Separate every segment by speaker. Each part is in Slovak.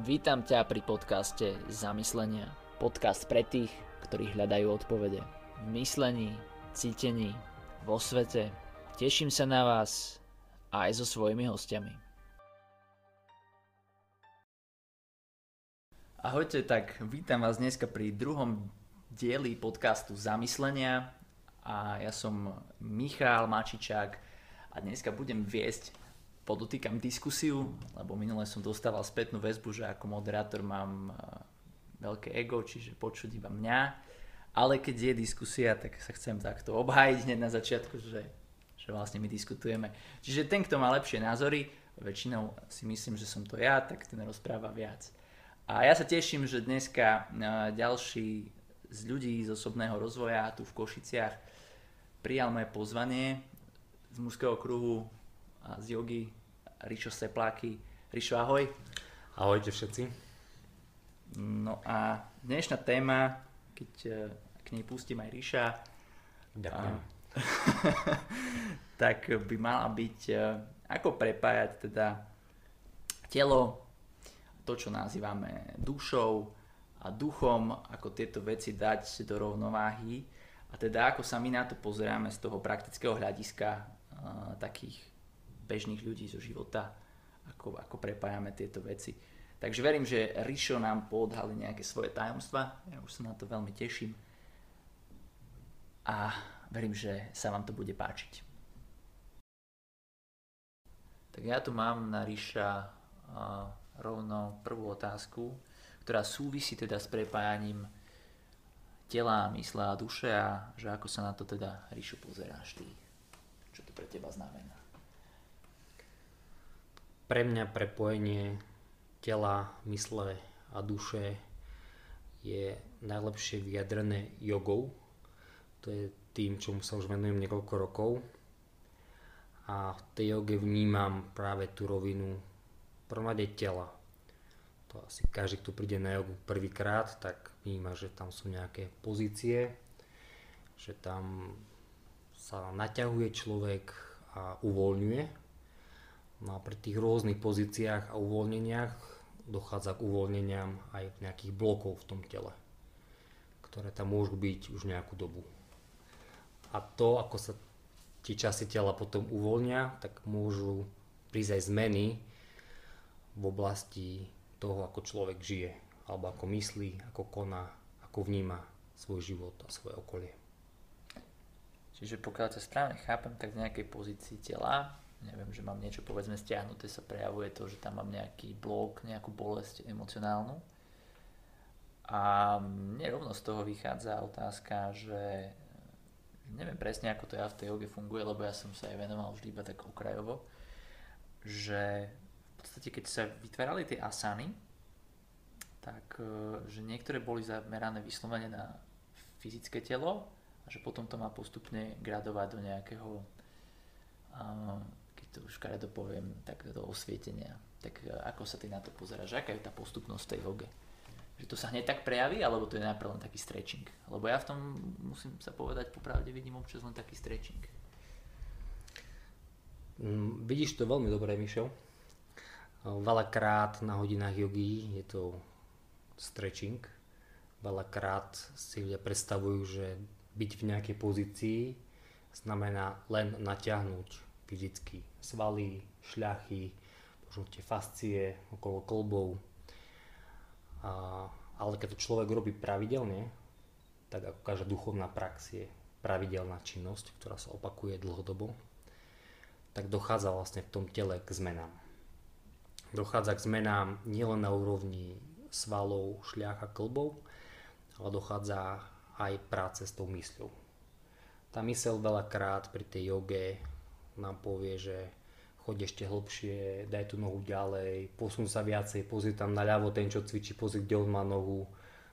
Speaker 1: Vítam ťa pri podcaste Zamyslenia. Podcast pre tých, ktorí hľadajú odpovede. V myslení, cítení, vo svete. Teším sa na vás aj so svojimi hostiami. Ahojte, tak vítam vás dneska pri druhom dieli podcastu Zamyslenia a ja som Michal Mačičák a dneska budem viesť podotýkam diskusiu, lebo minule som dostával spätnú väzbu, že ako moderátor mám veľké ego, čiže počuť iba mňa. Ale keď je diskusia, tak sa chcem takto obhájiť hneď na začiatku, že, že vlastne my diskutujeme. Čiže ten, kto má lepšie názory, väčšinou si myslím, že som to ja, tak ten rozpráva viac. A ja sa teším, že dneska ďalší z ľudí z osobného rozvoja tu v Košiciach prijal moje pozvanie z mužského kruhu a z jogy Rišo Sepláky. Rišo, ahoj.
Speaker 2: Ahojte všetci.
Speaker 1: No a dnešná téma, keď e, k nej pustím aj Ríša,
Speaker 2: Ďakujem. A,
Speaker 1: tak by mala byť, e, ako prepájať teda telo, to, čo nazývame dušou a duchom, ako tieto veci dať do rovnováhy a teda ako sa my na to pozeráme z toho praktického hľadiska uh, takých bežných ľudí zo života, ako, ako prepájame tieto veci. Takže verím, že Rišo nám podhali nejaké svoje tajomstva, ja už sa na to veľmi teším a verím, že sa vám to bude páčiť. Tak ja tu mám na Ríša rovno prvú otázku, ktorá súvisí teda s prepájaním tela, mysle a duše a že ako sa na to teda Ríšu pozeráš ty, čo to pre teba znamená.
Speaker 2: Pre mňa prepojenie tela, mysle a duše je najlepšie vyjadrené jogou. To je tým, čomu sa už venujem niekoľko rokov. A v tej joge vnímam práve tú rovinu promade tela. To asi každý, kto príde na jogu prvýkrát, tak vníma, že tam sú nejaké pozície, že tam sa naťahuje človek a uvoľňuje No a pri tých rôznych pozíciách a uvoľneniach dochádza k uvoľneniam aj nejakých blokov v tom tele, ktoré tam môžu byť už nejakú dobu. A to, ako sa tie časy tela potom uvoľnia, tak môžu prísť aj zmeny v oblasti toho, ako človek žije, alebo ako myslí, ako koná, ako vníma svoj život a svoje okolie.
Speaker 1: Čiže pokiaľ to správne chápem, tak v nejakej pozícii tela neviem, že mám niečo povedzme stiahnuté, sa prejavuje to, že tam mám nejaký blok, nejakú bolesť emocionálnu. A mne rovno z toho vychádza otázka, že neviem presne, ako to ja v tej joge funguje, lebo ja som sa aj venoval vždy iba tak okrajovo, že v podstate keď sa vytvárali tie asany, tak e, že niektoré boli zamerané vyslovene na fyzické telo a že potom to má postupne gradovať do nejakého to už to poviem, tak do osvietenia. Tak e, ako sa ty na to pozeráš? Aká je tá postupnosť tej hoge? Že to sa hneď tak prejaví, alebo to je najprv len taký stretching? Lebo ja v tom, musím sa povedať, popravde vidím občas len taký stretching.
Speaker 2: Mm, vidíš to veľmi dobre, Mišo. Veľakrát na hodinách jogy je to stretching. Veľakrát si ľudia predstavujú, že byť v nejakej pozícii znamená len natiahnuť fyzicky svaly, šľachy, možno tie fascie okolo kolbov. A, ale keď to človek robí pravidelne, tak ako každá duchovná prax je pravidelná činnosť, ktorá sa opakuje dlhodobo, tak dochádza vlastne v tom tele k zmenám. Dochádza k zmenám nielen na úrovni svalov, šľach a klbov, ale dochádza aj práce s tou mysľou. Tá myseľ veľakrát pri tej joge nám povie, že choď ešte hlbšie, daj tú nohu ďalej, posun sa viacej, pozri tam naľavo ten, čo cvičí, pozri, kde on má nohu.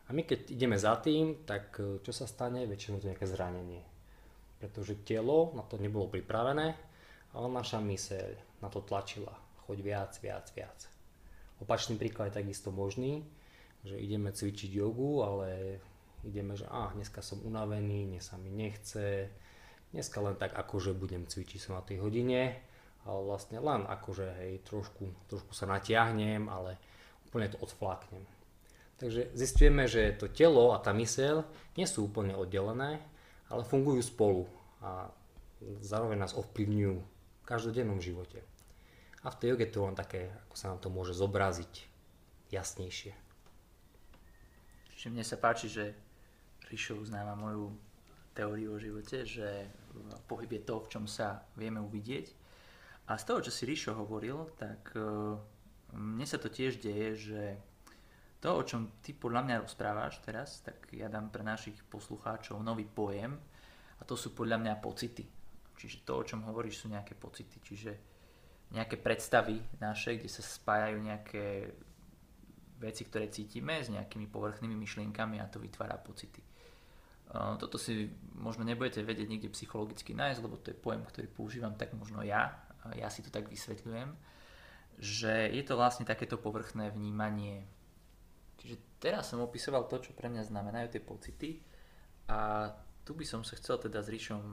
Speaker 2: A my keď ideme za tým, tak e, čo sa stane? Väčšinou to nejaké zranenie. Pretože telo na to nebolo pripravené, ale naša myseľ na to tlačila. Choď viac, viac, viac. Opačný príklad je takisto možný, že ideme cvičiť jogu, ale ideme, že ah, dneska som unavený, dnes sa mi nechce, Dneska len tak akože budem cvičiť som na tej hodine, ale vlastne len akože hej, trošku, trošku sa natiahnem, ale úplne to odfláknem. Takže zistujeme, že to telo a tá myseľ nie sú úplne oddelené, ale fungujú spolu a zároveň nás ovplyvňujú v každodennom živote. A v tej joge to len také, ako sa nám to môže zobraziť jasnejšie.
Speaker 1: Čiže mne sa páči, že Ríšo uznáva moju teóriu o živote, že pohyb je to, v čom sa vieme uvidieť. A z toho, čo si Ríšo hovoril, tak e, mne sa to tiež deje, že to, o čom ty podľa mňa rozprávaš teraz, tak ja dám pre našich poslucháčov nový pojem a to sú podľa mňa pocity. Čiže to, o čom hovoríš, sú nejaké pocity. Čiže nejaké predstavy naše, kde sa spájajú nejaké veci, ktoré cítime s nejakými povrchnými myšlienkami a to vytvára pocity. Toto si možno nebudete vedieť niekde psychologicky nájsť, lebo to je pojem, ktorý používam tak možno ja. Ja si to tak vysvetľujem, že je to vlastne takéto povrchné vnímanie. Čiže teraz som opisoval to, čo pre mňa znamenajú tie pocity a tu by som sa chcel teda s Ríšom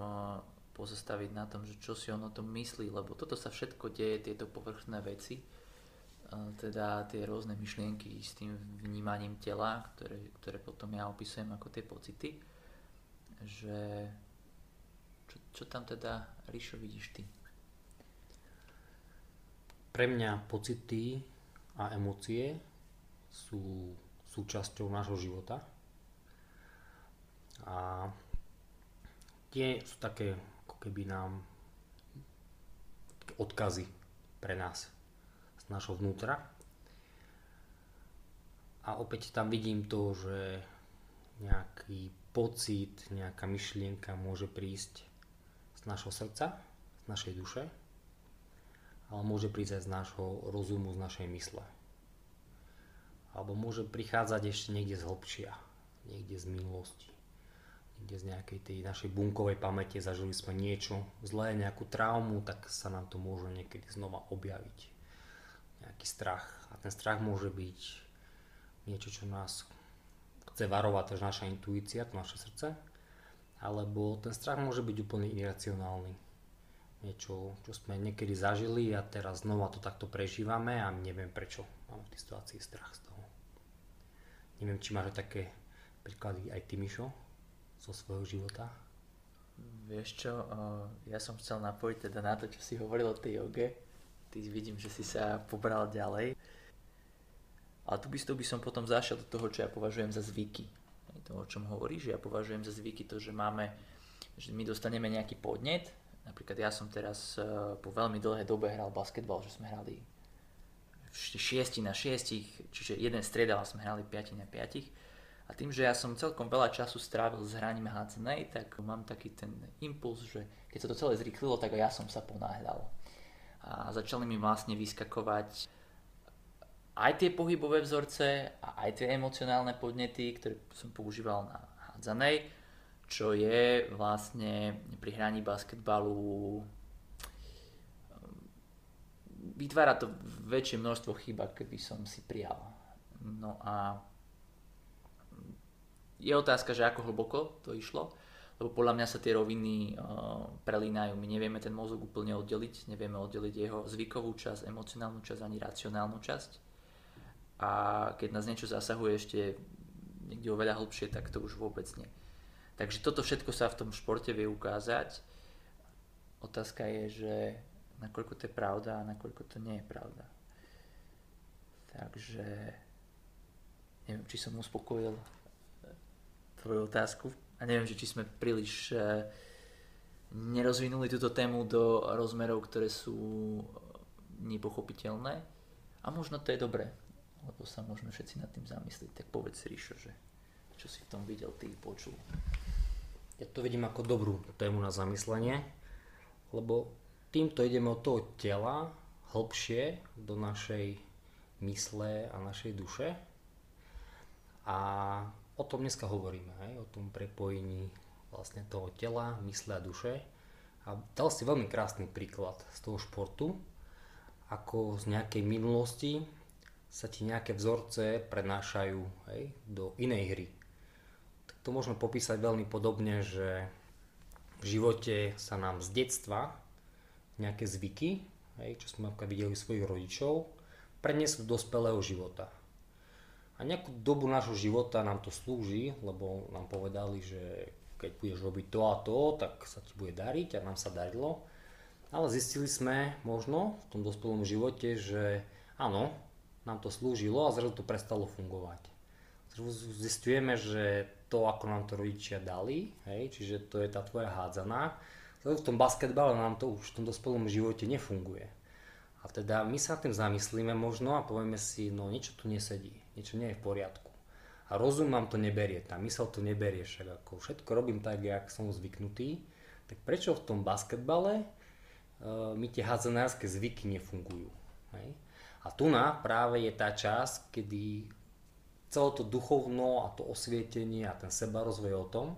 Speaker 1: pozastaviť na tom, že čo si on o tom myslí, lebo toto sa všetko deje, tieto povrchné veci, teda tie rôzne myšlienky s tým vnímaním tela, ktoré, ktoré potom ja opisujem ako tie pocity, že čo, čo tam teda, Ríšo, vidíš ty?
Speaker 2: Pre mňa pocity a emócie sú súčasťou nášho života a tie sú také keby nám odkazy pre nás z našho vnútra. A opäť tam vidím to, že nejaký pocit, nejaká myšlienka môže prísť z našho srdca, z našej duše, ale môže prísť aj z nášho rozumu, z našej mysle. Alebo môže prichádzať ešte niekde z hĺbšia, niekde z minulosti kde z nejakej tej našej bunkovej pamäte zažili sme niečo zlé, nejakú traumu, tak sa nám to môže niekedy znova objaviť. Nejaký strach. A ten strach môže byť niečo, čo nás chce varovať, to naša intuícia, to naše srdce. Alebo ten strach môže byť úplne iracionálny. Niečo, čo sme niekedy zažili a teraz znova to takto prežívame a neviem prečo máme v tej situácii strach z toho. Neviem, či máš také príklady aj ty, Mišo? zo svojho života?
Speaker 1: Vieš čo, ja som chcel napojiť teda na to, čo si hovoril o tej joge. Ty vidím, že si sa pobral ďalej. A tu by, tu by som potom zašiel do toho, čo ja považujem za zvyky. To, o čom hovoríš, ja považujem za zvyky to, že máme, že my dostaneme nejaký podnet. Napríklad ja som teraz e, po veľmi dlhej dobe hral basketbal, že sme hrali 6 na 6, čiže jeden striedal a sme hrali 5 na 5 a tým, že ja som celkom veľa času strávil s hraním hádzanej, tak mám taký ten impuls, že keď sa to celé zrýchlilo, tak ja som sa ponáhľal. A začali mi vlastne vyskakovať aj tie pohybové vzorce a aj tie emocionálne podnety, ktoré som používal na hádzanej, čo je vlastne pri hraní basketbalu vytvára to väčšie množstvo chýb, keby som si prijal. No a je otázka, že ako hlboko to išlo, lebo podľa mňa sa tie roviny uh, prelínajú. My nevieme ten mozog úplne oddeliť, nevieme oddeliť jeho zvykovú časť, emocionálnu časť ani racionálnu časť. A keď nás niečo zasahuje ešte niekde oveľa hlbšie, tak to už vôbec nie. Takže toto všetko sa v tom športe vie ukázať. Otázka je, že nakoľko to je pravda a nakoľko to nie je pravda. Takže neviem, či som uspokojil tvoju otázku. A neviem, či sme príliš e, nerozvinuli túto tému do rozmerov, ktoré sú e, nepochopiteľné. A možno to je dobré, lebo sa môžeme všetci nad tým zamyslieť. Tak povedz Ríšo, že čo si v tom videl, ty počul.
Speaker 2: Ja to vidím ako dobrú tému na zamyslenie, lebo týmto ideme od toho tela hlbšie do našej mysle a našej duše. A o tom dneska hovoríme, hej? o tom prepojení vlastne toho tela, mysle a duše. A dal si veľmi krásny príklad z toho športu, ako z nejakej minulosti sa ti nejaké vzorce prenášajú hej, do inej hry. Tak to môžeme popísať veľmi podobne, že v živote sa nám z detstva nejaké zvyky, hej, čo sme videli svojich rodičov, prenesú do dospelého života. A nejakú dobu nášho života nám to slúži, lebo nám povedali, že keď budeš robiť to a to, tak sa ti bude dariť a nám sa darilo. Ale zistili sme možno v tom dospelom živote, že áno, nám to slúžilo a zrazu to prestalo fungovať. Zistujeme, že to, ako nám to rodičia dali, hej, čiže to je tá tvoja hádzaná, v tom basketbale nám to už v tom dospelom živote nefunguje. A teda my sa tým zamyslíme možno a povieme si, no niečo tu nesedí, niečo nie je v poriadku. A rozum nám to neberie, tá mysel to neberie, však ako všetko robím tak, jak som zvyknutý, tak prečo v tom basketbale uh, mi tie hádzanárske zvyky nefungujú? Hej? A tu na práve je tá časť, kedy celé to duchovno a to osvietenie a ten seba rozvoj o tom,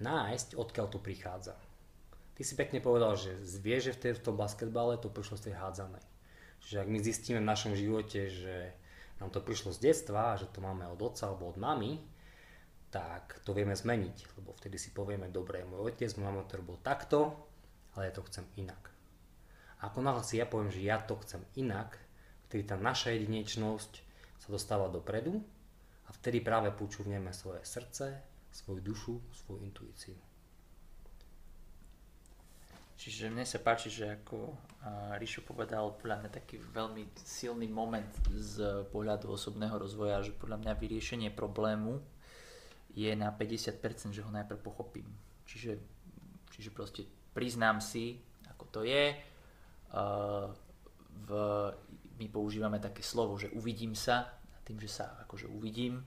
Speaker 2: nájsť, odkiaľ to prichádza. Ty si pekne povedal, že vie, že v, tej, v tom basketbale to prišlo z tej hádzanej. Čiže ak my zistíme v našom živote, že nám to prišlo z detstva, že to máme od otca alebo od mamy, tak to vieme zmeniť, lebo vtedy si povieme, dobre, môj otec, môj mama to robil takto, ale ja to chcem inak. A ako náhle si ja poviem, že ja to chcem inak, vtedy tá naša jedinečnosť sa dostáva dopredu a vtedy práve počúvneme svoje srdce, svoju dušu, svoju intuíciu.
Speaker 1: Čiže mne sa páči, že ako Ríšo povedal, podľa mňa taký veľmi silný moment z pohľadu osobného rozvoja, že podľa mňa vyriešenie problému je na 50%, že ho najprv pochopím. Čiže, čiže proste priznám si, ako to je. v my používame také slovo, že uvidím sa, a tým, že sa akože uvidím,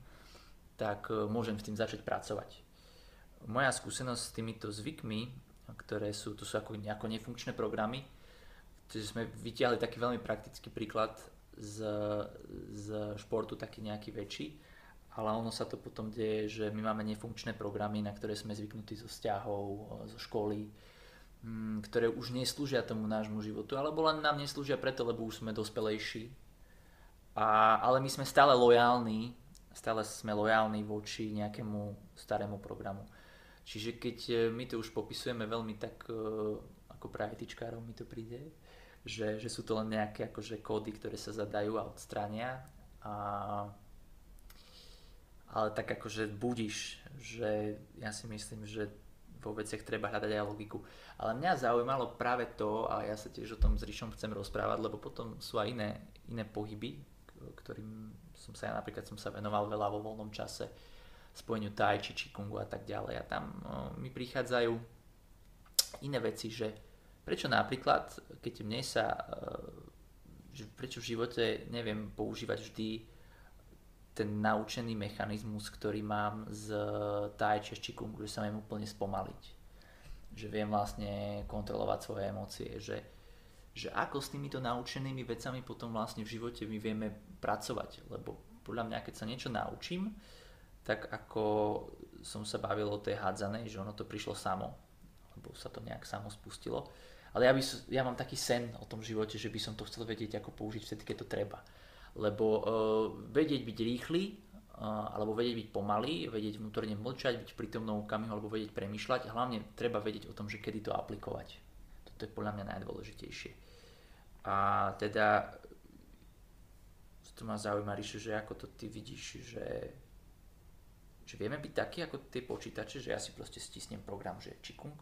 Speaker 1: tak e, môžem s tým začať pracovať. Moja skúsenosť s týmito zvykmi, ktoré sú, to sú ako nejako nefunkčné programy, čiže sme vytiahli taký veľmi praktický príklad z, z športu, taký nejaký väčší, ale ono sa to potom deje, že my máme nefunkčné programy, na ktoré sme zvyknutí zo vzťahov, zo školy, ktoré už neslúžia tomu nášmu životu, alebo len nám neslúžia preto, lebo už sme dospelejší. A, ale my sme stále lojálni, stále sme lojálni voči nejakému starému programu. Čiže keď e, my to už popisujeme veľmi tak, e, ako pre ITčkárov mi to príde, že, že sú to len nejaké akože kódy, ktoré sa zadajú a odstrania. A, ale tak akože budíš, že ja si myslím, že vo veciach treba hľadať aj logiku. Ale mňa zaujímalo práve to, a ja sa tiež o tom s Ríšom chcem rozprávať, lebo potom sú aj iné, iné pohyby, ktorým som sa ja napríklad som sa venoval veľa vo voľnom čase, spojeniu tai či čikungu a tak ďalej. A tam mi prichádzajú iné veci, že prečo napríklad, keď mne sa, e, prečo v živote neviem používať vždy ten naučený mechanizmus, ktorý mám z Tai Chi Qigong, že sa viem úplne spomaliť. Že viem vlastne kontrolovať svoje emócie, že, že ako s týmito naučenými vecami potom vlastne v živote my vieme pracovať, lebo podľa mňa, keď sa niečo naučím, tak ako som sa bavil o tej hádzanej, že ono to prišlo samo, lebo sa to nejak samo spustilo. Ale ja, by, ja mám taký sen o tom živote, že by som to chcel vedieť, ako použiť vtedy, keď to treba lebo uh, vedieť byť rýchly, uh, alebo vedieť byť pomalý, vedieť vnútorne mlčať, byť prítomnou okamihu, alebo vedieť premyšľať a hlavne treba vedieť o tom, že kedy to aplikovať. Toto je podľa mňa najdôležitejšie. A teda to ma zaujíma, Ríšu, že ako to ty vidíš, že, že vieme byť takí ako tie počítače, že ja si proste stisnem program, že Čikung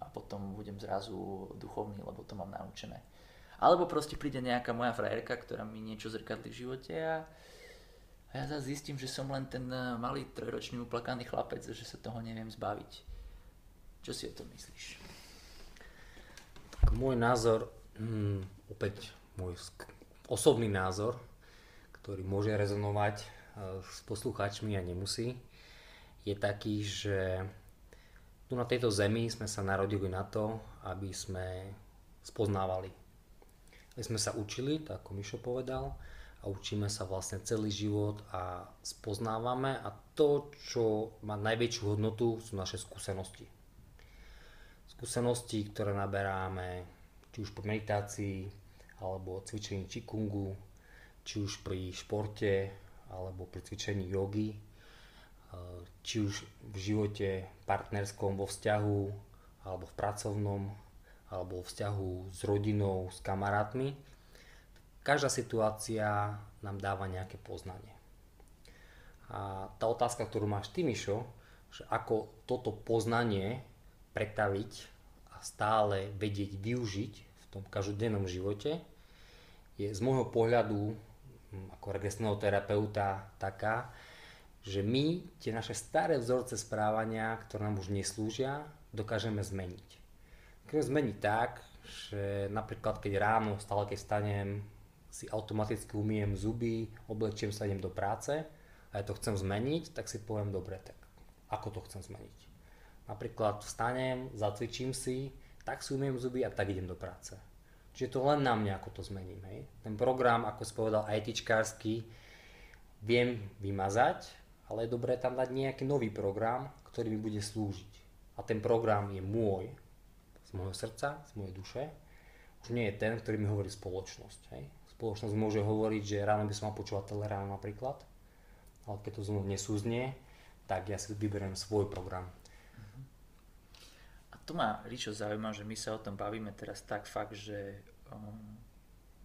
Speaker 1: a potom budem zrazu duchovný, lebo to mám naučené. Alebo proste príde nejaká moja frajerka, ktorá mi niečo zrkadlí v živote a, a ja zase zistím, že som len ten eh, malý trojročný uplakaný chlapec, že sa toho neviem zbaviť. Čo si o tom myslíš?
Speaker 2: Môj názor, mm, opäť môj osobný názor, ktorý môže rezonovať eh, s poslucháčmi a nemusí, je taký, že tu na tejto zemi sme sa narodili na to, aby sme spoznávali sme sa učili, tak ako Mišo povedal, a učíme sa vlastne celý život a spoznávame a to, čo má najväčšiu hodnotu, sú naše skúsenosti. Skúsenosti, ktoré naberáme či už po meditácii, alebo cvičení čikungu, či už pri športe, alebo pri cvičení jogy, e, či už v živote partnerskom, vo vzťahu, alebo v pracovnom, alebo vzťahu s rodinou, s kamarátmi, každá situácia nám dáva nejaké poznanie. A tá otázka, ktorú máš ty, Mišo, že ako toto poznanie pretaviť a stále vedieť využiť v tom každodennom živote, je z môjho pohľadu hm, ako regresného terapeuta taká, že my tie naše staré vzorce správania, ktoré nám už neslúžia, dokážeme zmeniť. Dokážeme zmeniť tak, že napríklad keď ráno, stále keď stanem, si automaticky umiem zuby, oblečiem sa, idem do práce a ja to chcem zmeniť, tak si poviem, dobre, tak ako to chcem zmeniť. Napríklad vstanem, zacvičím si, tak si umiem zuby a tak idem do práce. Čiže to len na mňa, ako to zmením. Hej. Ten program, ako si povedal, ITčkársky, viem vymazať, ale je dobré tam dať nejaký nový program, ktorý mi bude slúžiť. A ten program je môj, môjho srdca, z mojej duše. Už nie je ten, ktorý mi hovorí spoločnosť. Hej. Spoločnosť môže hovoriť, že ráno by som mal počúvať teleráno napríklad, ale keď to znovu nesúznie, tak ja si vyberiem svoj program.
Speaker 1: A to ma, Ričo, zaujíma, že my sa o tom bavíme teraz tak fakt, že, um,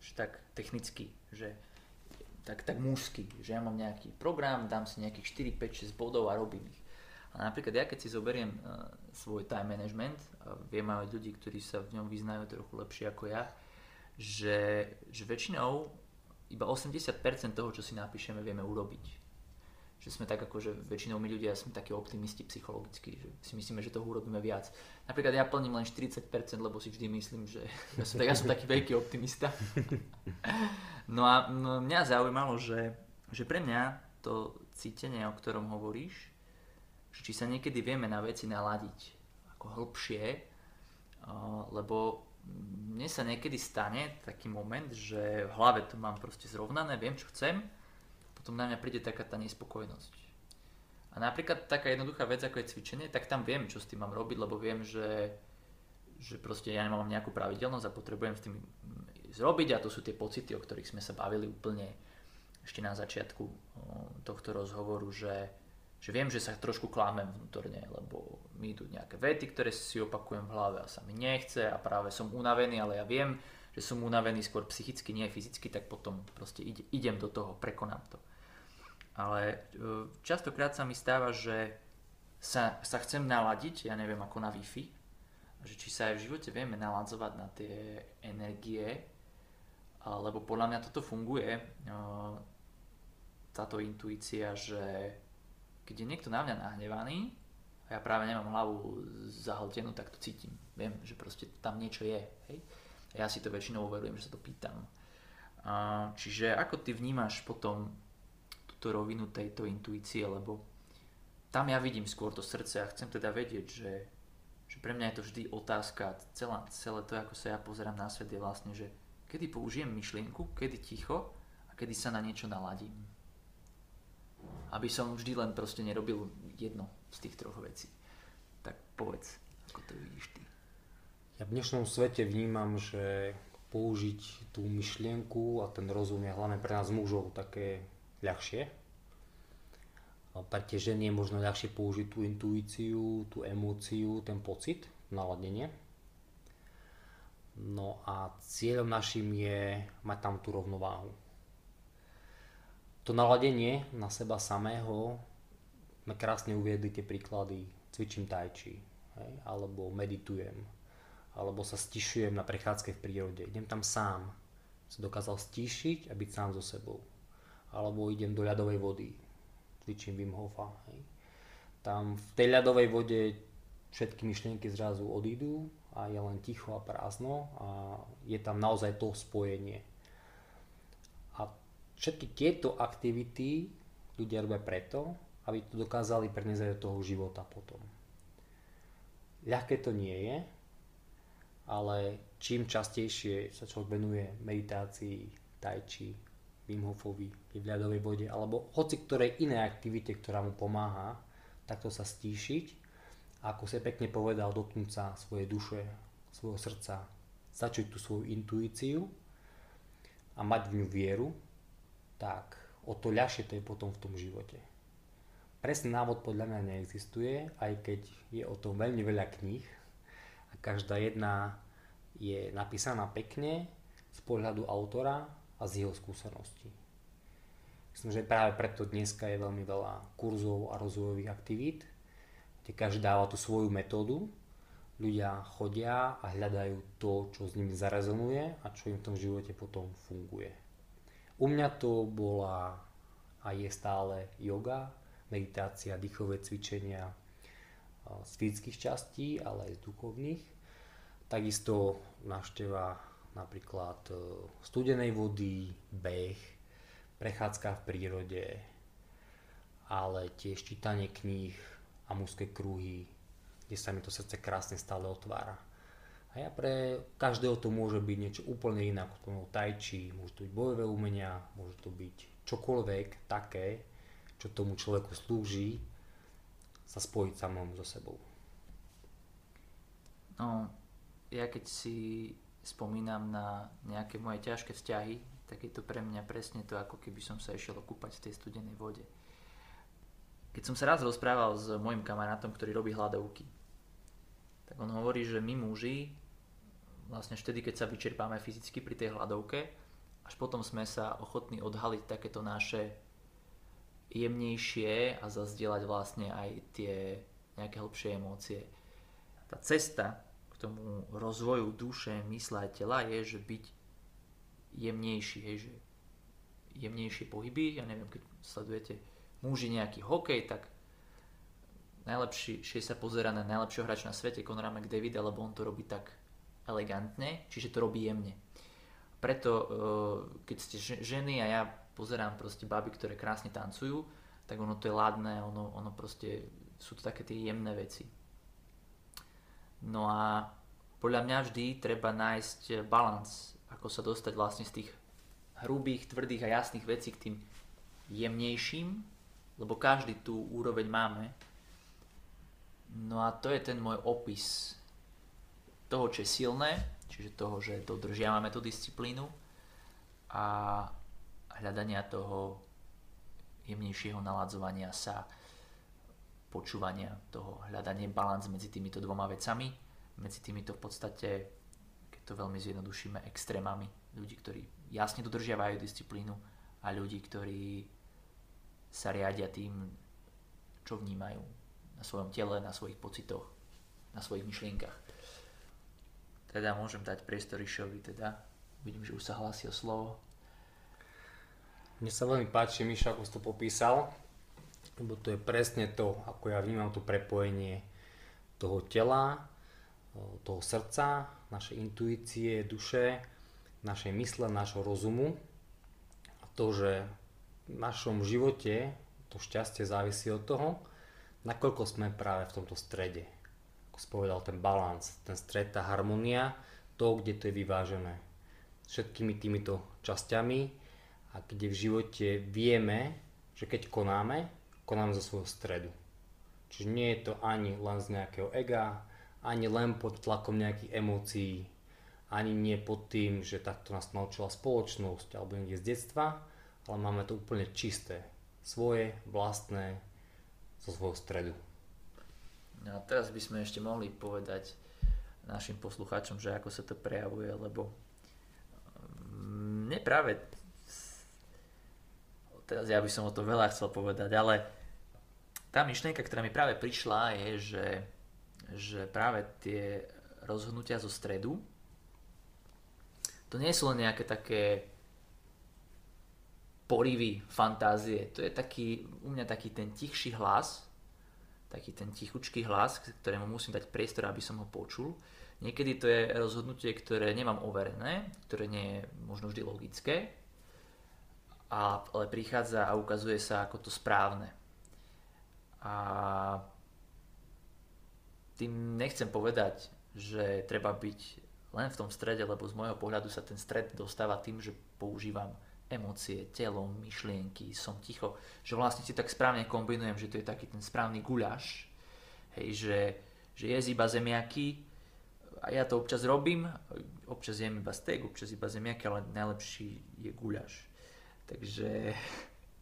Speaker 1: že tak technicky, že tak, tak mužský, že ja mám nejaký program, dám si nejakých 4, 5, 6 bodov a robím ich. A napríklad ja keď si zoberiem uh, svoj time management, a viem aj ľudí, ktorí sa v ňom vyznajú trochu lepšie ako ja, že, že väčšinou iba 80% toho, čo si napíšeme, vieme urobiť že sme tak ako, že väčšinou my ľudia sme takí optimisti psychologicky, že si myslíme, že toho urobíme viac. Napríklad ja plním len 40%, lebo si vždy myslím, že ja som, ja som taký veľký optimista. No a mňa zaujímalo, že, že pre mňa to cítenie, o ktorom hovoríš, či sa niekedy vieme na veci naladiť ako hĺbšie, lebo mne sa niekedy stane taký moment, že v hlave to mám proste zrovnané, viem čo chcem, potom na mňa príde taká tá nespokojnosť. A napríklad taká jednoduchá vec, ako je cvičenie, tak tam viem, čo s tým mám robiť, lebo viem, že, že proste ja nemám nejakú pravidelnosť a potrebujem s tým zrobiť a to sú tie pocity, o ktorých sme sa bavili úplne ešte na začiatku tohto rozhovoru, že, že viem, že sa trošku klámem vnútorne, lebo mi idú nejaké vety, ktoré si opakujem v hlave a sa mi nechce a práve som unavený, ale ja viem, že som unavený skôr psychicky, nie fyzicky, tak potom proste idem do toho, prekonám to. Ale e, častokrát sa mi stáva, že sa, sa chcem naladiť, ja neviem ako na Wi-Fi, že či sa aj v živote vieme naladzovať na tie energie, lebo podľa mňa toto funguje, e, táto intuícia, že keď je niekto na mňa nahnevaný a ja práve nemám hlavu zahltenú, tak to cítim. Viem, že proste tam niečo je. Hej? A ja si to väčšinou uverujem, že sa to pýtam. Čiže ako ty vnímaš potom túto rovinu tejto intuície, lebo tam ja vidím skôr to srdce a chcem teda vedieť, že, že pre mňa je to vždy otázka, celá, celé to, ako sa ja pozerám na svet, je vlastne, že kedy použijem myšlienku, kedy ticho a kedy sa na niečo naladím. Aby som vždy len proste nerobil jedno z tých troch vecí. Tak povedz, ako to vidíš ty.
Speaker 2: Ja v dnešnom svete vnímam, že použiť tú myšlienku a ten rozum je hlavne pre nás mužov také ľahšie. Pre tie ženy je možno ľahšie použiť tú intuíciu, tú emóciu, ten pocit, naladenie. No a cieľom našim je mať tam tú rovnováhu. To naladenie na seba samého sme krásne uviedli tie príklady. Cvičím hej, alebo meditujem, alebo sa stišujem na prechádzke v prírode. Idem tam sám. Som dokázal stišiť a byť sám so sebou alebo idem do ľadovej vody, cvičím Wim Hofa. Hej. Tam v tej ľadovej vode všetky myšlienky zrazu odídu a je len ticho a prázdno a je tam naozaj to spojenie. Všetky tieto aktivity ľudia robia preto, aby to dokázali preniesť do toho života potom. Ľahké to nie je, ale čím častejšie sa človek venuje meditácii, tai chi, Wim Hofovi, v ľadovej vode, alebo hoci ktorej inej aktivite, ktorá mu pomáha, takto sa stíšiť a ako sa pekne povedal, dotknúť sa svojej duše, svojho srdca, začuť tú svoju intuíciu a mať v ňu vieru, tak o to ľahšie to je potom v tom živote. Presný návod podľa mňa neexistuje, aj keď je o tom veľmi veľa kníh a každá jedna je napísaná pekne z pohľadu autora a z jeho skúseností. Myslím, že práve preto dneska je veľmi veľa kurzov a rozvojových aktivít, kde každý dáva tú svoju metódu. Ľudia chodia a hľadajú to, čo s nimi zarezonuje a čo im v tom živote potom funguje. U mňa to bola a je stále yoga, meditácia, dýchové cvičenia z fyzických častí, ale aj z duchovných. Takisto návšteva napríklad e, studenej vody, beh, prechádzka v prírode, ale tiež čítanie kníh a mužské kruhy, kde sa mi to srdce krásne stále otvára. A ja pre každého to môže byť niečo úplne iné, ako to tai chi, môže to byť bojové umenia, môže to byť čokoľvek také, čo tomu človeku slúži, sa spojiť samom so sebou.
Speaker 1: No, ja keď si spomínam na nejaké moje ťažké vzťahy, tak je to pre mňa presne to, ako keby som sa išiel okúpať v tej studenej vode. Keď som sa raz rozprával s môjim kamarátom, ktorý robí hľadovky, tak on hovorí, že my muži, vlastne vtedy, keď sa vyčerpáme fyzicky pri tej hľadovke, až potom sme sa ochotní odhaliť takéto naše jemnejšie a zazdieľať vlastne aj tie nejaké hlbšie emócie. Tá cesta k tomu rozvoju duše, mysle a tela je, že byť jemnejší, hej, že jemnejšie pohyby, ja neviem, keď sledujete muži nejaký hokej, tak najlepšie sa pozera na najlepšieho hráča na svete, Conora McDavid, lebo on to robí tak elegantne, čiže to robí jemne. Preto, e, keď ste ženy a ja pozerám proste baby, ktoré krásne tancujú, tak ono to je ladné, ono, ono proste, sú to také tie jemné veci. No a podľa mňa vždy treba nájsť balans ako sa dostať vlastne z tých hrubých, tvrdých a jasných vecí k tým jemnejším, lebo každý tú úroveň máme. No a to je ten môj opis toho, čo je silné, čiže toho, že dodržiavame tú disciplínu a hľadania toho jemnejšieho naladzovania sa, počúvania toho, hľadanie balans medzi týmito dvoma vecami, medzi týmito v podstate to veľmi zjednodušíme extrémami. Ľudí, ktorí jasne dodržiavajú disciplínu a ľudí, ktorí sa riadia tým, čo vnímajú na svojom tele, na svojich pocitoch, na svojich myšlienkach. Teda môžem dať priestor Išovi, teda vidím, že už sa hlási o slovo.
Speaker 2: Mne sa veľmi páči, Mišo, ako si to popísal, lebo to je presne to, ako ja vnímam to prepojenie toho tela, toho srdca, našej intuície, duše, našej mysle, nášho rozumu. A to, že v našom živote to šťastie závisí od toho, nakoľko sme práve v tomto strede. Spovedal ten balans, ten stred, tá harmonia, to, kde to je vyvážené. Všetkými týmito časťami a kde v živote vieme, že keď konáme, konáme zo svojho stredu. Čiže nie je to ani len z nejakého ega, ani len pod tlakom nejakých emócií, ani nie pod tým, že takto nás naučila spoločnosť alebo niekde z detstva, ale máme to úplne čisté, svoje, vlastné, zo svojho stredu.
Speaker 1: A teraz by sme ešte mohli povedať našim poslucháčom, že ako sa to prejavuje, lebo mne práve teraz ja by som o to veľa chcel povedať, ale tá myšlienka, ktorá mi práve prišla je, že že práve tie rozhodnutia zo stredu to nie sú len nejaké také porivy, fantázie. To je taký, u mňa taký ten tichší hlas, taký ten tichučký hlas, ktorému musím dať priestor, aby som ho počul. Niekedy to je rozhodnutie, ktoré nemám overené, ktoré nie je možno vždy logické, ale prichádza a ukazuje sa ako to správne. A tým nechcem povedať, že treba byť len v tom strede, lebo z môjho pohľadu sa ten stred dostáva tým, že používam emócie, telo, myšlienky, som ticho, že vlastne si tak správne kombinujem, že to je taký ten správny guľaš, hej, že, že je iba zemiaky a ja to občas robím, občas jem iba steak, občas iba zemiaky, ale najlepší je guľaš. Takže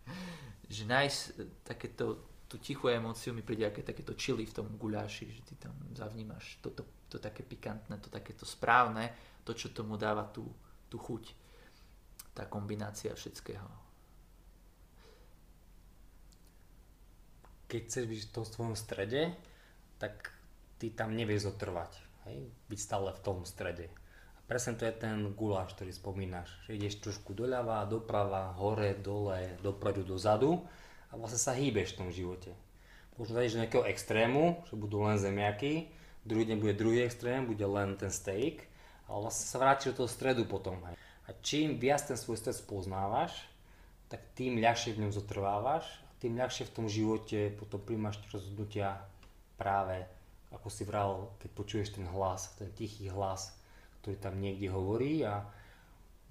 Speaker 1: že nájsť takéto tú tichú emóciu mi príde aké takéto čili v tom guľáši, že ty tam zavnímaš to, to, to také pikantné, to takéto správne, to, čo tomu dáva tú, tú chuť. Tá kombinácia všetkého.
Speaker 2: keď chceš byť v tom svojom strede, tak ty tam nevieš zotrvať. Hej? Byť stále v tom strede. A presne to je ten guláš, ktorý spomínaš. Že ideš trošku doľava, doprava, hore, dole, dopredu, dozadu a vlastne sa hýbeš v tom živote. Možno zajdeš do nejakého extrému, že budú len zemiaky, druhý deň bude druhý extrém, bude len ten steak, ale vlastne sa vrátiš do toho stredu potom. Hej. A čím viac ten svoj stred spoznávaš, tak tým ľahšie v ňom zotrvávaš a tým ľahšie v tom živote potom príjmaš rozhodnutia práve ako si vral, keď počuješ ten hlas, ten tichý hlas, ktorý tam niekde hovorí a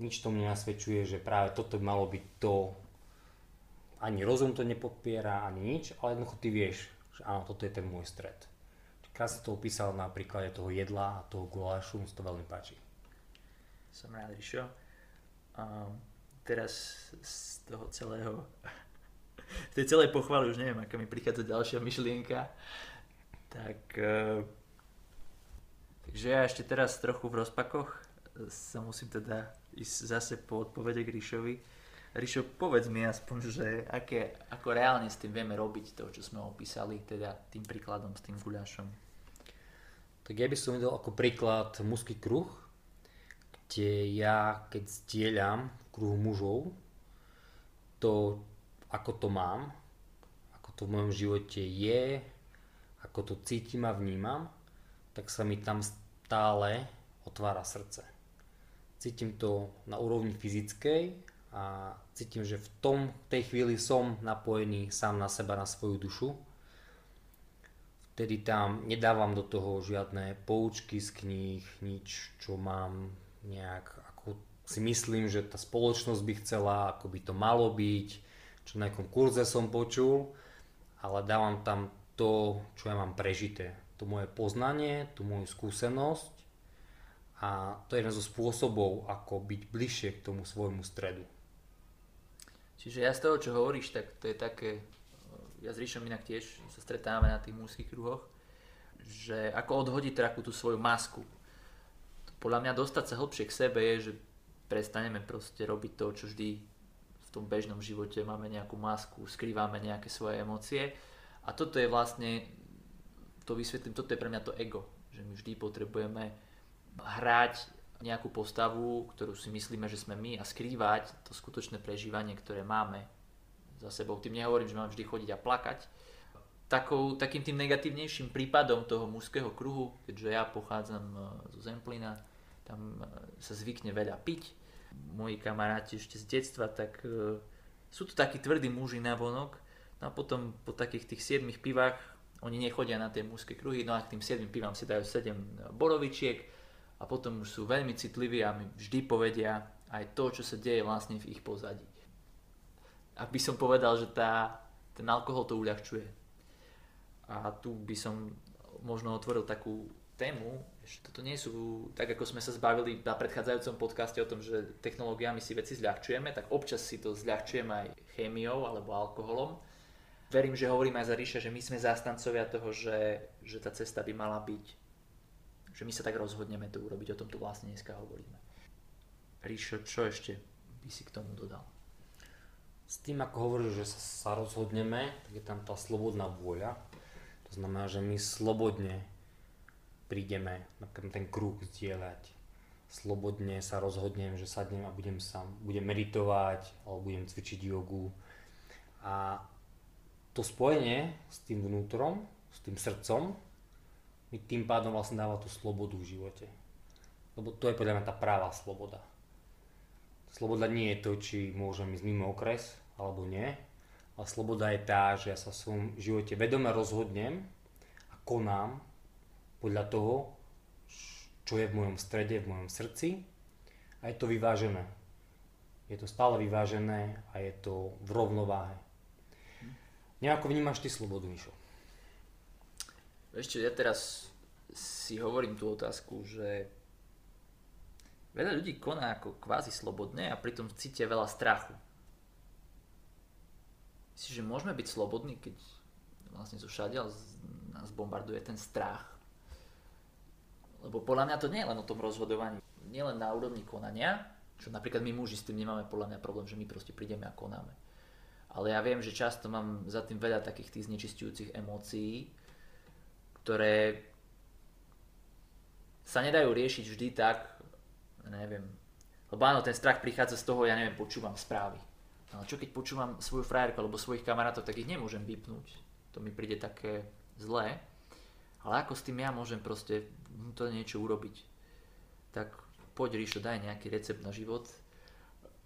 Speaker 2: nič tomu nenasvedčuje, že práve toto by malo byť to, ani rozum to nepopiera, ani nič, ale jednoducho ty vieš, že áno, toto je ten môj stred. Krásne to opísal na príklade toho jedla a toho gulášu, mi to veľmi páči.
Speaker 1: Som rád, Rišo. A teraz z toho celého, tej celej pochvaly už neviem, aká mi prichádza ďalšia myšlienka. Tak, e, takže ja ešte teraz trochu v rozpakoch sa musím teda ísť zase po odpovede k Ríšovi. Ríšo, povedz mi aspoň, že aké, ako reálne s tým vieme robiť to, čo sme opísali, teda tým príkladom s tým guľašom.
Speaker 2: Tak ja by som videl ako príklad mužský kruh, kde ja keď zdieľam v kruhu mužov to, ako to mám, ako to v mojom živote je, ako to cítim a vnímam, tak sa mi tam stále otvára srdce. Cítim to na úrovni fyzickej a cítim, že v tom, tej chvíli som napojený sám na seba, na svoju dušu. Vtedy tam nedávam do toho žiadne poučky z kníh, nič, čo mám nejak, ako si myslím, že tá spoločnosť by chcela, ako by to malo byť, čo na nejakom kurze som počul, ale dávam tam to, čo ja mám prežité. To moje poznanie, tú moju skúsenosť a to je jeden zo spôsobov, ako byť bližšie k tomu svojmu stredu.
Speaker 1: Čiže ja z toho, čo hovoríš, tak to je také, ja s Ríšom inak tiež sa stretávame na tých mužských kruhoch, že ako odhodiť takú tú svoju masku, podľa mňa dostať sa hlbšie k sebe je, že prestaneme proste robiť to, čo vždy v tom bežnom živote máme nejakú masku, skrývame nejaké svoje emócie a toto je vlastne, to vysvetlím, toto je pre mňa to ego, že my vždy potrebujeme hrať nejakú postavu, ktorú si myslíme, že sme my a skrývať to skutočné prežívanie, ktoré máme za sebou. Tým nehovorím, že mám vždy chodiť a plakať. Takou, takým tým negatívnejším prípadom toho mužského kruhu, keďže ja pochádzam e, zo Zemplina, tam e, sa zvykne veľa piť. Moji kamaráti ešte z detstva, tak e, sú to takí tvrdí muži na vonok. No a potom po takých tých 7 pivách oni nechodia na tie mužské kruhy, no a k tým 7 pivám si dajú 7 borovičiek a potom už sú veľmi citliví a mi vždy povedia aj to, čo sa deje vlastne v ich pozadí. Ak by som povedal, že tá, ten alkohol to uľahčuje, a tu by som možno otvoril takú tému, že toto nie sú, tak ako sme sa zbavili na predchádzajúcom podcaste o tom, že technológiami si veci zľahčujeme, tak občas si to zľahčujeme aj chémiou alebo alkoholom. Verím, že hovorím aj za Ríša, že my sme zástancovia toho, že, že tá cesta by mala byť, že my sa tak rozhodneme to urobiť, o tom tu vlastne dneska hovoríme. Ríšo, čo ešte by si k tomu dodal?
Speaker 2: S tým, ako hovoríš, že sa rozhodneme, tak je tam tá slobodná vôľa, to znamená, že my slobodne prídeme na ten kruh zdieľať. Slobodne sa rozhodnem, že sadnem a budem, sa, budem meditovať alebo budem cvičiť jogu. A to spojenie s tým vnútrom, s tým srdcom, mi tým pádom vlastne dáva tú slobodu v živote. Lebo to je podľa mňa tá práva sloboda. Sloboda nie je to, či môžem ísť mimo okres alebo nie, a sloboda je tá, že ja sa v svojom živote vedome rozhodnem a konám podľa toho, čo je v mojom strede, v mojom srdci a je to vyvážené. Je to stále vyvážené a je to v rovnováhe. Nejako vnímaš ty slobodu, Mišo?
Speaker 1: Ešte ja teraz si hovorím tú otázku, že veľa ľudí koná ako kvázi slobodne a pritom cítia veľa strachu. Myslíš, že môžeme byť slobodní, keď vlastne zo všade nás bombarduje ten strach? Lebo podľa mňa to nie je len o tom rozhodovaní. Nie len na úrovni konania, čo napríklad my muži s tým nemáme podľa mňa problém, že my proste prídeme a konáme. ale ja viem, že často mám za tým veľa takých tých znečistujúcich emócií, ktoré sa nedajú riešiť vždy tak, neviem, lebo áno, ten strach prichádza z toho, ja neviem, počúvam správy. Ale čo keď počúvam svoju frajerku alebo svojich kamarátov, tak ich nemôžem vypnúť. To mi príde také zlé. Ale ako s tým ja môžem proste to niečo urobiť? Tak poď Ríšo, daj nejaký recept na život.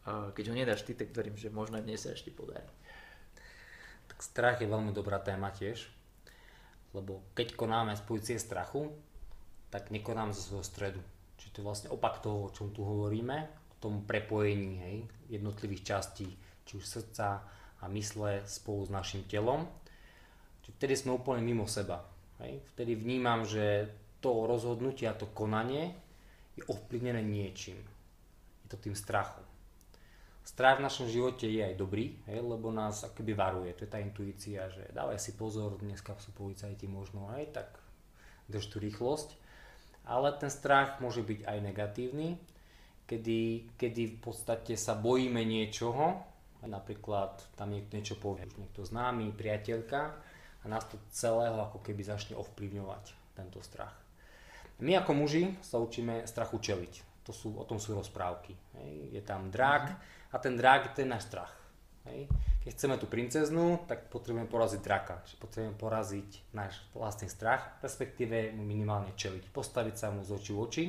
Speaker 1: Keď ho nedáš ty, tak verím, že možno dnes sa ešte podarí.
Speaker 2: Tak strach je veľmi dobrá téma tiež. Lebo keď konáme z pozície strachu, tak nekonáme zo svojho stredu. Čiže to je vlastne opak toho, o čom tu hovoríme, o tom prepojení hej, jednotlivých častí, či už srdca a mysle spolu s našim telom. Čiže vtedy sme úplne mimo seba. Hej. Vtedy vnímam, že to rozhodnutie a to konanie je ovplyvnené niečím. Je to tým strachom. Strach v našom živote je aj dobrý, hej, lebo nás akoby varuje. To je tá intuícia, že dávaj si pozor, dneska sú policajti možno aj tak drž tú rýchlosť ale ten strach môže byť aj negatívny, kedy, kedy v podstate sa bojíme niečoho, napríklad tam niekto niečo povie, už niekto známy, priateľka a nás to celého ako keby začne ovplyvňovať tento strach. My ako muži sa učíme strachu čeliť. To sú, o tom sú rozprávky. Hej. Je tam drak a ten drak to je náš strach. Hej. Keď chceme tú princeznú, tak potrebujeme poraziť draka. Čiže potrebujeme poraziť náš vlastný strach, respektíve minimálne čeliť. Postaviť sa mu z očí v oči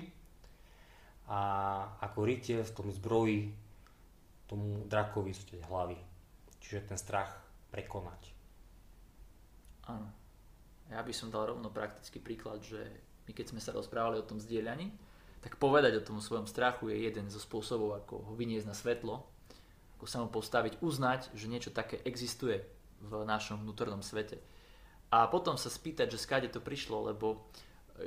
Speaker 2: a ako rytier v tom zbroji tomu drakovi zúteť hlavy. Čiže ten strach prekonať.
Speaker 1: Áno. Ja by som dal rovno praktický príklad, že my keď sme sa rozprávali o tom zdieľaní, tak povedať o tom svojom strachu je jeden zo spôsobov, ako ho vyniesť na svetlo ako sa mu postaviť, uznať, že niečo také existuje v našom vnútornom svete. A potom sa spýtať, že skáde to prišlo, lebo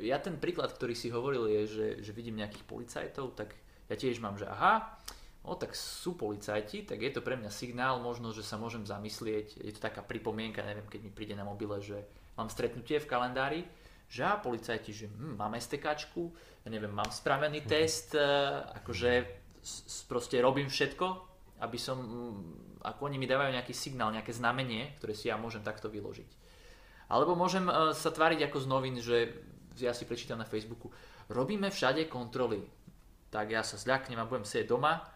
Speaker 1: ja ten príklad, ktorý si hovoril je, že, že vidím nejakých policajtov, tak ja tiež mám, že aha, o tak sú policajti, tak je to pre mňa signál možno, že sa môžem zamyslieť, je to taká pripomienka, neviem, keď mi príde na mobile, že mám stretnutie v kalendári, že a policajti, že hm, mám STKčku, ja neviem, mám spravený mhm. test, eh, akože proste robím všetko, aby som, mm, ako oni mi dávajú nejaký signál, nejaké znamenie, ktoré si ja môžem takto vyložiť. Alebo môžem e, sa tváriť ako z novín, že ja si prečítam na Facebooku, robíme všade kontroly. Tak ja sa zľaknem a budem sedieť doma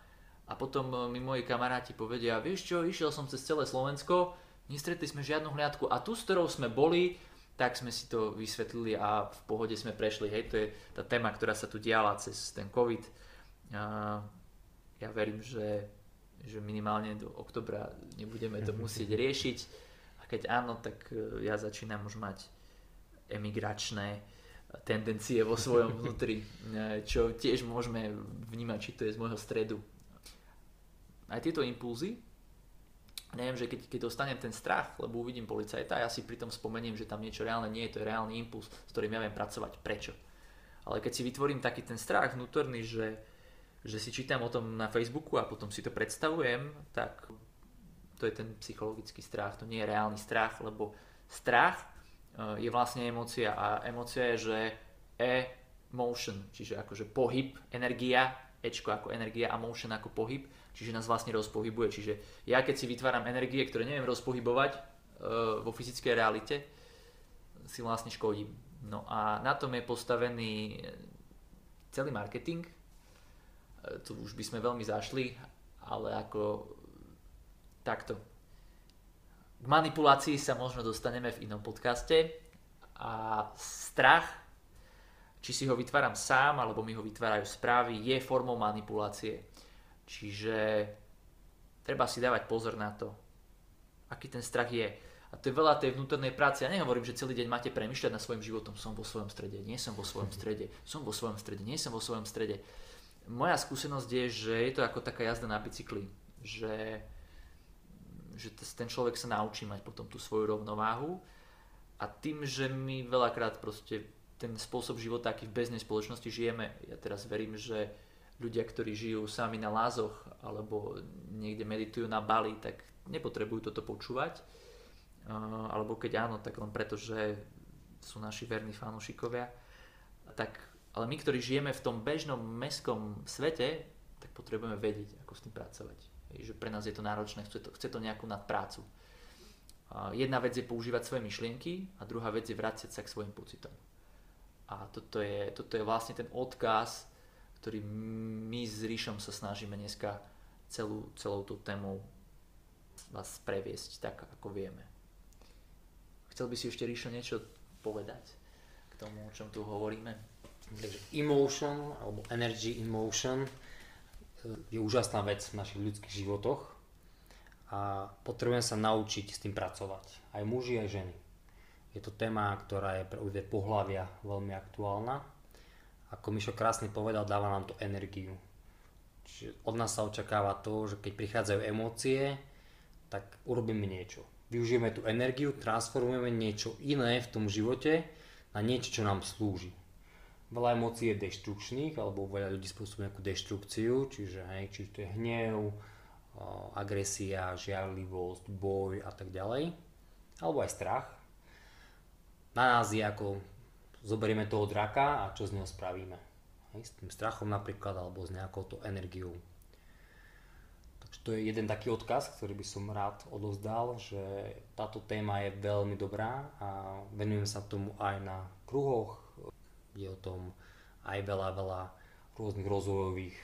Speaker 1: a potom e, mi moji kamaráti povedia, vieš čo, išiel som cez celé Slovensko, nestretli sme žiadnu hliadku a tu, s ktorou sme boli, tak sme si to vysvetlili a v pohode sme prešli. Hej, to je tá téma, ktorá sa tu diala cez ten COVID. Ja verím, že že minimálne do oktobra nebudeme to musieť riešiť. A keď áno, tak e, ja začínam už mať emigračné tendencie vo svojom vnútri, e, čo tiež môžeme vnímať, či to je z môjho stredu. Aj tieto impulzy, neviem, že keď, keď dostanem ten strach, lebo uvidím policajta, ja si pritom spomeniem, že tam niečo reálne nie je, to je reálny impuls, s ktorým ja viem pracovať. Prečo? Ale keď si vytvorím taký ten strach vnútorný, že že si čítam o tom na Facebooku a potom si to predstavujem, tak to je ten psychologický strach, to nie je reálny strach, lebo strach eh, je vlastne emócia a emócia je, že e-motion, čiže akože pohyb, energia, ečko ako energia a motion ako pohyb, čiže nás vlastne rozpohybuje. Čiže ja keď si vytváram energie, ktoré neviem rozpohybovať e, vo fyzickej realite, si vlastne škodím. No a na tom je postavený celý marketing, tu už by sme veľmi zašli, ale ako takto. K manipulácii sa možno dostaneme v inom podcaste a strach, či si ho vytváram sám, alebo mi ho vytvárajú správy, je formou manipulácie. Čiže treba si dávať pozor na to, aký ten strach je. A to je veľa tej vnútornej práce. Ja nehovorím, že celý deň máte premyšľať nad svojim životom. Som vo svojom strede, nie som vo svojom strede, som vo svojom strede, nie som vo svojom strede moja skúsenosť je, že je to ako taká jazda na bicykli, že, že ten človek sa naučí mať potom tú svoju rovnováhu a tým, že my veľakrát proste ten spôsob života, aký v bežnej spoločnosti žijeme, ja teraz verím, že ľudia, ktorí žijú sami na lázoch alebo niekde meditujú na Bali, tak nepotrebujú toto počúvať. Alebo keď áno, tak len preto, že sú naši verní fanúšikovia. Tak ale my, ktorí žijeme v tom bežnom mestskom svete, tak potrebujeme vedieť, ako s tým pracovať. že pre nás je to náročné, chce to, chce to nejakú nadprácu. Jedna vec je používať svoje myšlienky a druhá vec je vrácať sa k svojim pocitom. A toto je, toto je vlastne ten odkaz, ktorý my s Ríšom sa snažíme dneska celú, celou tú tému vás previesť tak, ako vieme. Chcel by si ešte Ríšo niečo povedať k tomu, o čom tu hovoríme?
Speaker 2: Takže emotion, alebo energy in motion je úžasná vec v našich ľudských životoch a potrebujem sa naučiť s tým pracovať. Aj muži, aj ženy. Je to téma, ktorá je pre obidve pohľavia veľmi aktuálna. Ako Mišo krásne povedal, dáva nám to energiu. Čiže od nás sa očakáva to, že keď prichádzajú emócie, tak urobíme niečo. Využijeme tú energiu, transformujeme niečo iné v tom živote na niečo, čo nám slúži. Veľa emócií je deštrukčných, alebo veľa ľudí spôsobuje nejakú deštrukciu, čiže hej, či to je hnev, agresia, žiarlivosť, boj a tak ďalej. Alebo aj strach. Na nás je ako zoberieme toho draka a čo z neho spravíme. Hej, s tým strachom napríklad alebo s nejakou to energiou. Takže to je jeden taký odkaz, ktorý by som rád odozdal, že táto téma je veľmi dobrá a venujem sa tomu aj na kruhoch. Je o tom aj veľa, veľa rôznych rozvojových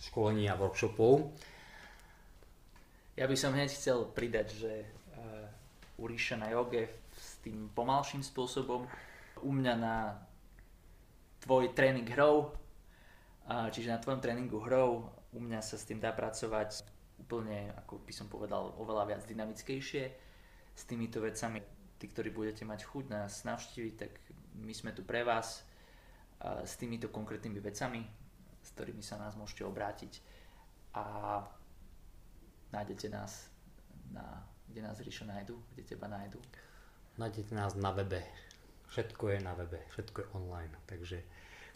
Speaker 2: školení a workshopov.
Speaker 1: Ja by som hneď chcel pridať, že uh, u Ríša na joge s tým pomalším spôsobom, u mňa na tvoj tréning hrou, čiže na tvojom tréningu hrou, u mňa sa s tým dá pracovať úplne, ako by som povedal, oveľa viac dynamickejšie s týmito vecami. Tí, ktorí budete mať chuť nás navštíviť, tak my sme tu pre vás s týmito konkrétnymi vecami, s ktorými sa nás môžete obrátiť. A nájdete nás na, kde nás Ríšo nájdu, kde teba nájdu?
Speaker 2: Nájdete nás na webe. Všetko je na webe, všetko je online. Takže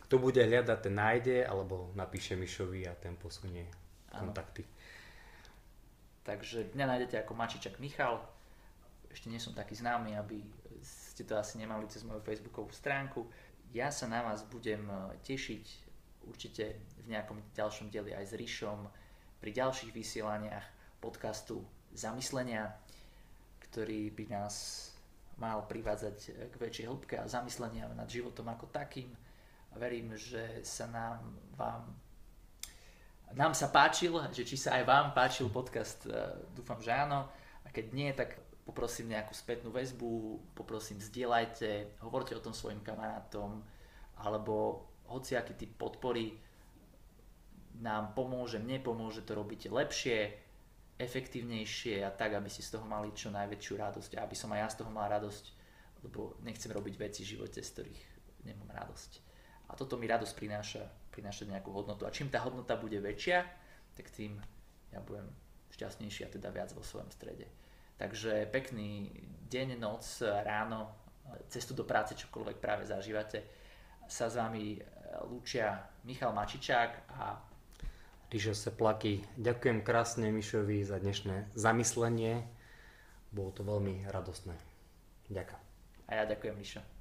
Speaker 2: kto bude hľadať, ten nájde, alebo napíše Mišovi a ten posunie kontakty. Ano.
Speaker 1: Takže mňa nájdete ako Mačičak Michal. Ešte nie som taký známy, aby ste to asi nemali cez moju facebookovú stránku. Ja sa na vás budem e, tešiť určite v nejakom ďalšom dieli aj s Ríšom, pri ďalších vysielaniach podcastu Zamyslenia, ktorý by nás mal privádzať k väčšej hĺbke a zamyslenia nad životom ako takým. Verím, že sa nám vám nám sa páčil, že či sa aj vám páčil podcast, e, dúfam, že áno. A keď nie, tak poprosím nejakú spätnú väzbu, poprosím zdieľajte, hovorte o tom svojim kamarátom, alebo hociaký typ podpory nám pomôže, mne pomôže to robiť lepšie, efektívnejšie a tak, aby si z toho mali čo najväčšiu radosť a aby som aj ja z toho mal radosť, lebo nechcem robiť veci v živote, z ktorých nemám radosť. A toto mi radosť prináša, prináša nejakú hodnotu. A čím tá hodnota bude väčšia, tak tým ja budem šťastnejší a teda viac vo svojom strede. Takže pekný deň, noc, ráno, cestu do práce, čokoľvek práve zažívate. Sa s vami lúčia Michal Mačičák a
Speaker 2: Ríšo Seplaky. Ďakujem krásne Mišovi za dnešné zamyslenie. Bolo to veľmi radostné. Ďakujem.
Speaker 1: A ja ďakujem, Mišo.